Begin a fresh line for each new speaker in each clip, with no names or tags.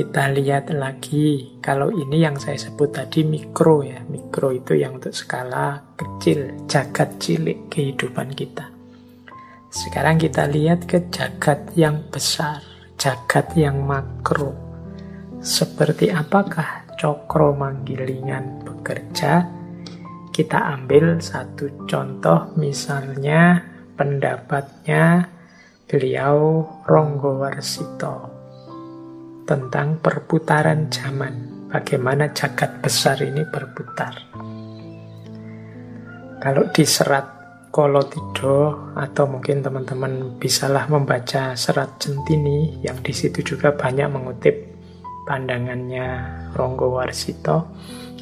kita lihat lagi, kalau ini yang saya sebut tadi mikro ya. Mikro itu yang untuk skala kecil, jagat cilik kehidupan kita. Sekarang kita lihat ke jagat yang besar, jagat yang makro. Seperti apakah cokro manggilingan bekerja? Kita ambil satu contoh misalnya pendapatnya beliau Ronggo Warsito tentang perputaran zaman, bagaimana jagat besar ini berputar. Kalau di serat Kolotido atau mungkin teman-teman bisalah membaca serat Centini yang di situ juga banyak mengutip pandangannya Ronggo Warsito.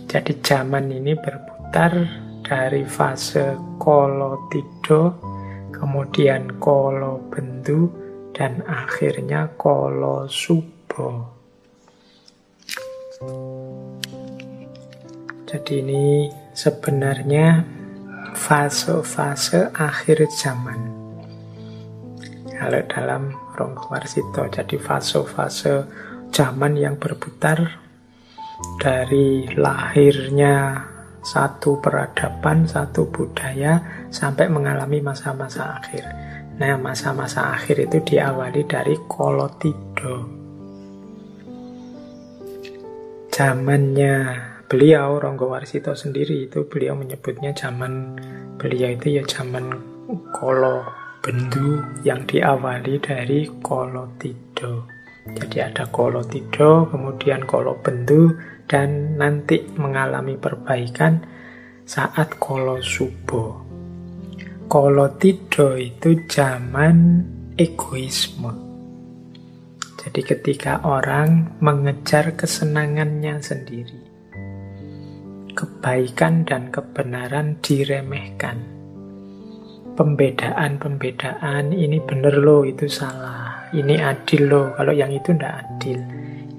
Jadi zaman ini berputar dari fase Kolotido, kemudian Kolo Bendu, dan akhirnya Kolo Jadi ini sebenarnya fase-fase akhir zaman. Kalau dalam Ronggo Warsito, jadi fase-fase zaman yang berputar dari lahirnya satu peradaban, satu budaya, sampai mengalami masa-masa akhir. Nah, masa-masa akhir itu diawali dari Kolotido zamannya beliau Ronggo Warsito sendiri itu beliau menyebutnya zaman beliau itu ya zaman Kolo Bendu yang diawali dari Kolo Tido. Jadi ada Kolo Tido, kemudian Kolo Bendu, dan nanti mengalami perbaikan saat Kolo Subo. Kolo Tido itu zaman egoisme. Jadi ketika orang mengejar kesenangannya sendiri, kebaikan dan kebenaran diremehkan. Pembedaan-pembedaan ini benar loh, itu salah. Ini adil loh, kalau yang itu tidak adil.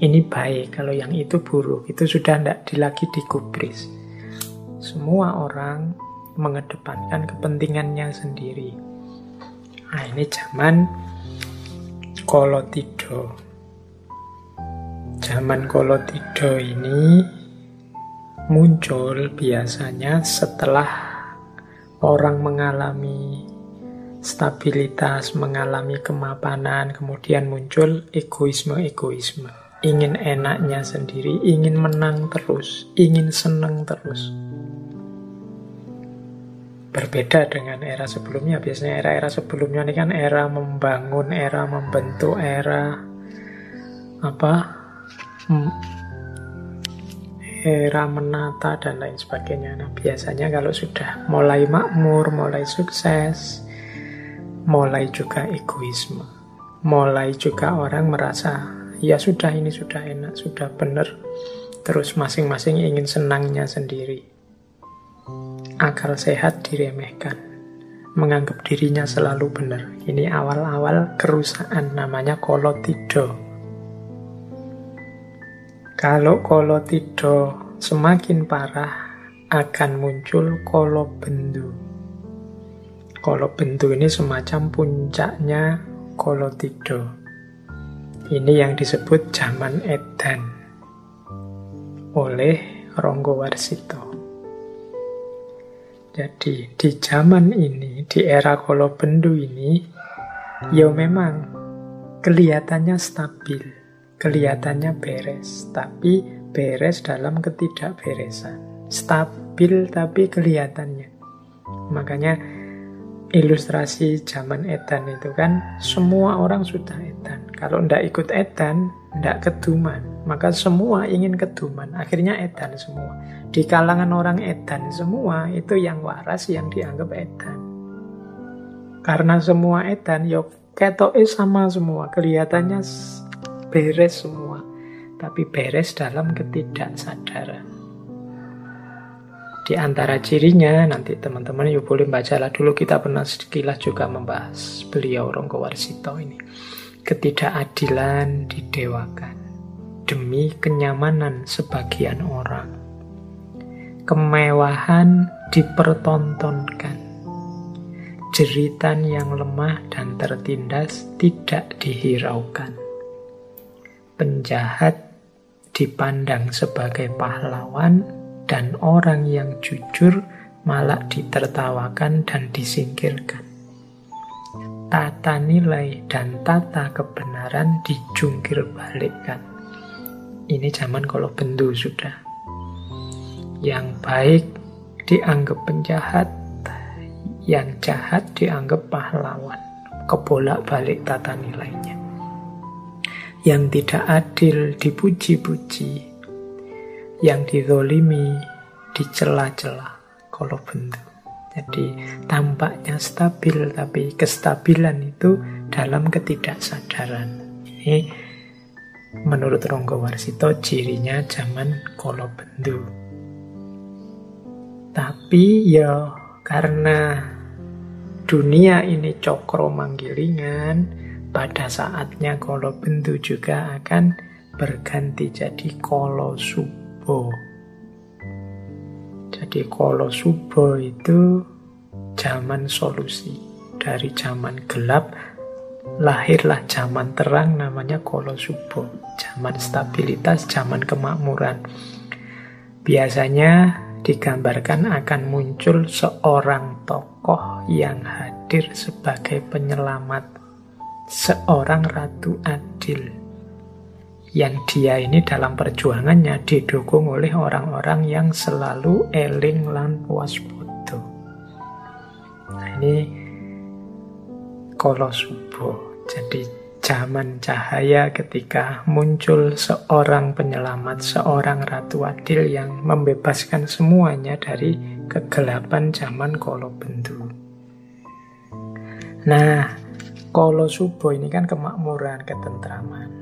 Ini baik, kalau yang itu buruk. Itu sudah tidak lagi digubris. Semua orang mengedepankan kepentingannya sendiri. Nah ini zaman Kolotido. Zaman Kolotido ini muncul biasanya setelah orang mengalami stabilitas, mengalami kemapanan, kemudian muncul egoisme-egoisme. Ingin enaknya sendiri, ingin menang terus, ingin senang terus. Berbeda dengan era sebelumnya. Biasanya era-era sebelumnya ini kan era membangun, era membentuk, era apa? Era menata dan lain sebagainya. Nah, biasanya kalau sudah mulai makmur, mulai sukses, mulai juga egoisme. Mulai juga orang merasa, ya sudah ini sudah enak, sudah benar. Terus masing-masing ingin senangnya sendiri akal sehat diremehkan. Menganggap dirinya selalu benar. Ini awal-awal kerusakan namanya kolotido. Kalau kolotido semakin parah, akan muncul kolobendu. Kolobendu ini semacam puncaknya kolotido. Ini yang disebut zaman edan oleh Ronggo Warsito. Jadi di zaman ini, di era Kolobendu ini, ya memang kelihatannya stabil, kelihatannya beres, tapi beres dalam ketidakberesan. Stabil tapi kelihatannya. Makanya ilustrasi zaman edan itu kan semua orang sudah edan. Kalau ndak ikut edan, ndak keduman. Maka semua ingin keduman. Akhirnya edan semua. Di kalangan orang edan semua itu yang waras yang dianggap edan. Karena semua edan yo ketoke sama semua, kelihatannya beres semua. Tapi beres dalam ketidaksadaran. Di antara cirinya, nanti teman-teman yuk boleh bacalah dulu kita pernah sekilas juga membahas beliau Ronggo Warsito ini. Ketidakadilan didewakan demi kenyamanan sebagian orang kemewahan dipertontonkan. Jeritan yang lemah dan tertindas tidak dihiraukan. penjahat dipandang sebagai pahlawan dan orang yang jujur malah ditertawakan dan disingkirkan. Tata nilai dan tata kebenaran dijungkir balikkan. Ini zaman kalau bendu sudah. Yang baik dianggap penjahat, yang jahat dianggap pahlawan. Kebolak-balik tata nilainya. Yang tidak adil dipuji-puji, yang dizolimi dicela-cela kalau bentuk. Jadi tampaknya stabil tapi kestabilan itu dalam ketidaksadaran. Ini menurut Ronggo Warsito cirinya zaman kolo bendu. Tapi ya karena dunia ini cokro manggilingan, pada saatnya kolo bendu juga akan berganti jadi kolo sub subo. Jadi kalau subo itu zaman solusi. Dari zaman gelap lahirlah zaman terang namanya kolo subo. Zaman stabilitas, zaman kemakmuran. Biasanya digambarkan akan muncul seorang tokoh yang hadir sebagai penyelamat. Seorang ratu adil yang dia ini dalam perjuangannya didukung oleh orang-orang yang selalu eling lan waspada. Nah ini kalau subuh. Jadi zaman cahaya ketika muncul seorang penyelamat, seorang ratu adil yang membebaskan semuanya dari kegelapan zaman kolo bendu. Nah, kolo subuh ini kan kemakmuran, ketentraman.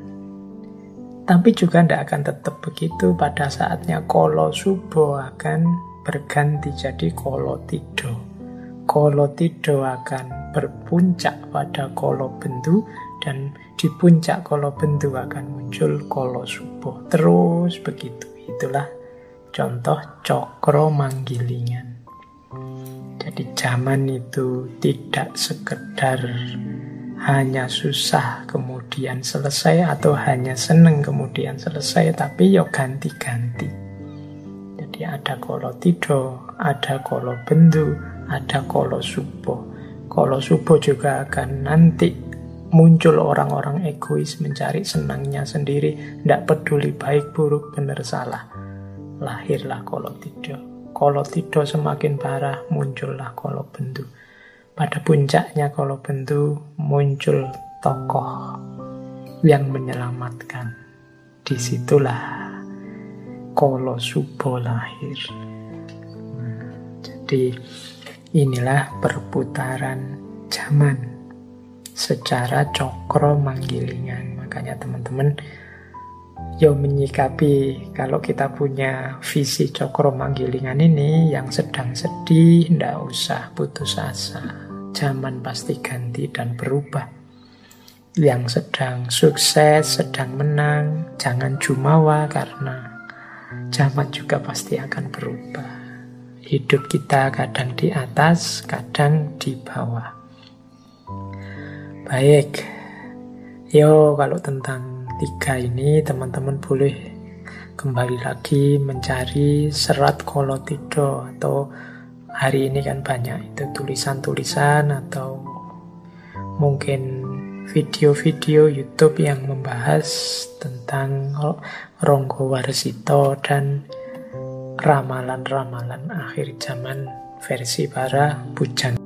Tapi juga tidak akan tetap begitu pada saatnya kolo subo akan berganti jadi kolo tido. Kolo tido akan berpuncak pada kolo bendu dan di puncak kolo bendu akan muncul kolo subo. Terus begitu. Itulah contoh cokro manggilingan. Jadi zaman itu tidak sekedar hanya susah kemudian selesai atau hanya seneng kemudian selesai tapi yo ganti-ganti. Jadi ada kolo tido ada kolo bendu ada kolo subo kolo subo juga akan nanti muncul orang-orang egois mencari senangnya sendiri. Tidak peduli baik buruk benar salah. Lahirlah kolo tido kolo tido semakin parah muncullah kolo bendu pada puncaknya kalau bentu muncul tokoh yang menyelamatkan. Di situlah Kolo Subo lahir. Nah, jadi inilah perputaran zaman secara cokro manggilingan. Makanya teman-teman yo menyikapi kalau kita punya visi cokro manggilingan ini yang sedang sedih, ndak usah putus asa zaman pasti ganti dan berubah. Yang sedang sukses, sedang menang, jangan jumawa karena zaman juga pasti akan berubah. Hidup kita kadang di atas, kadang di bawah. Baik, yo kalau tentang tiga ini teman-teman boleh kembali lagi mencari serat kolotido atau hari ini kan banyak itu tulisan-tulisan atau mungkin video-video YouTube yang membahas tentang Ronggo Warsito dan ramalan-ramalan akhir zaman versi para bujang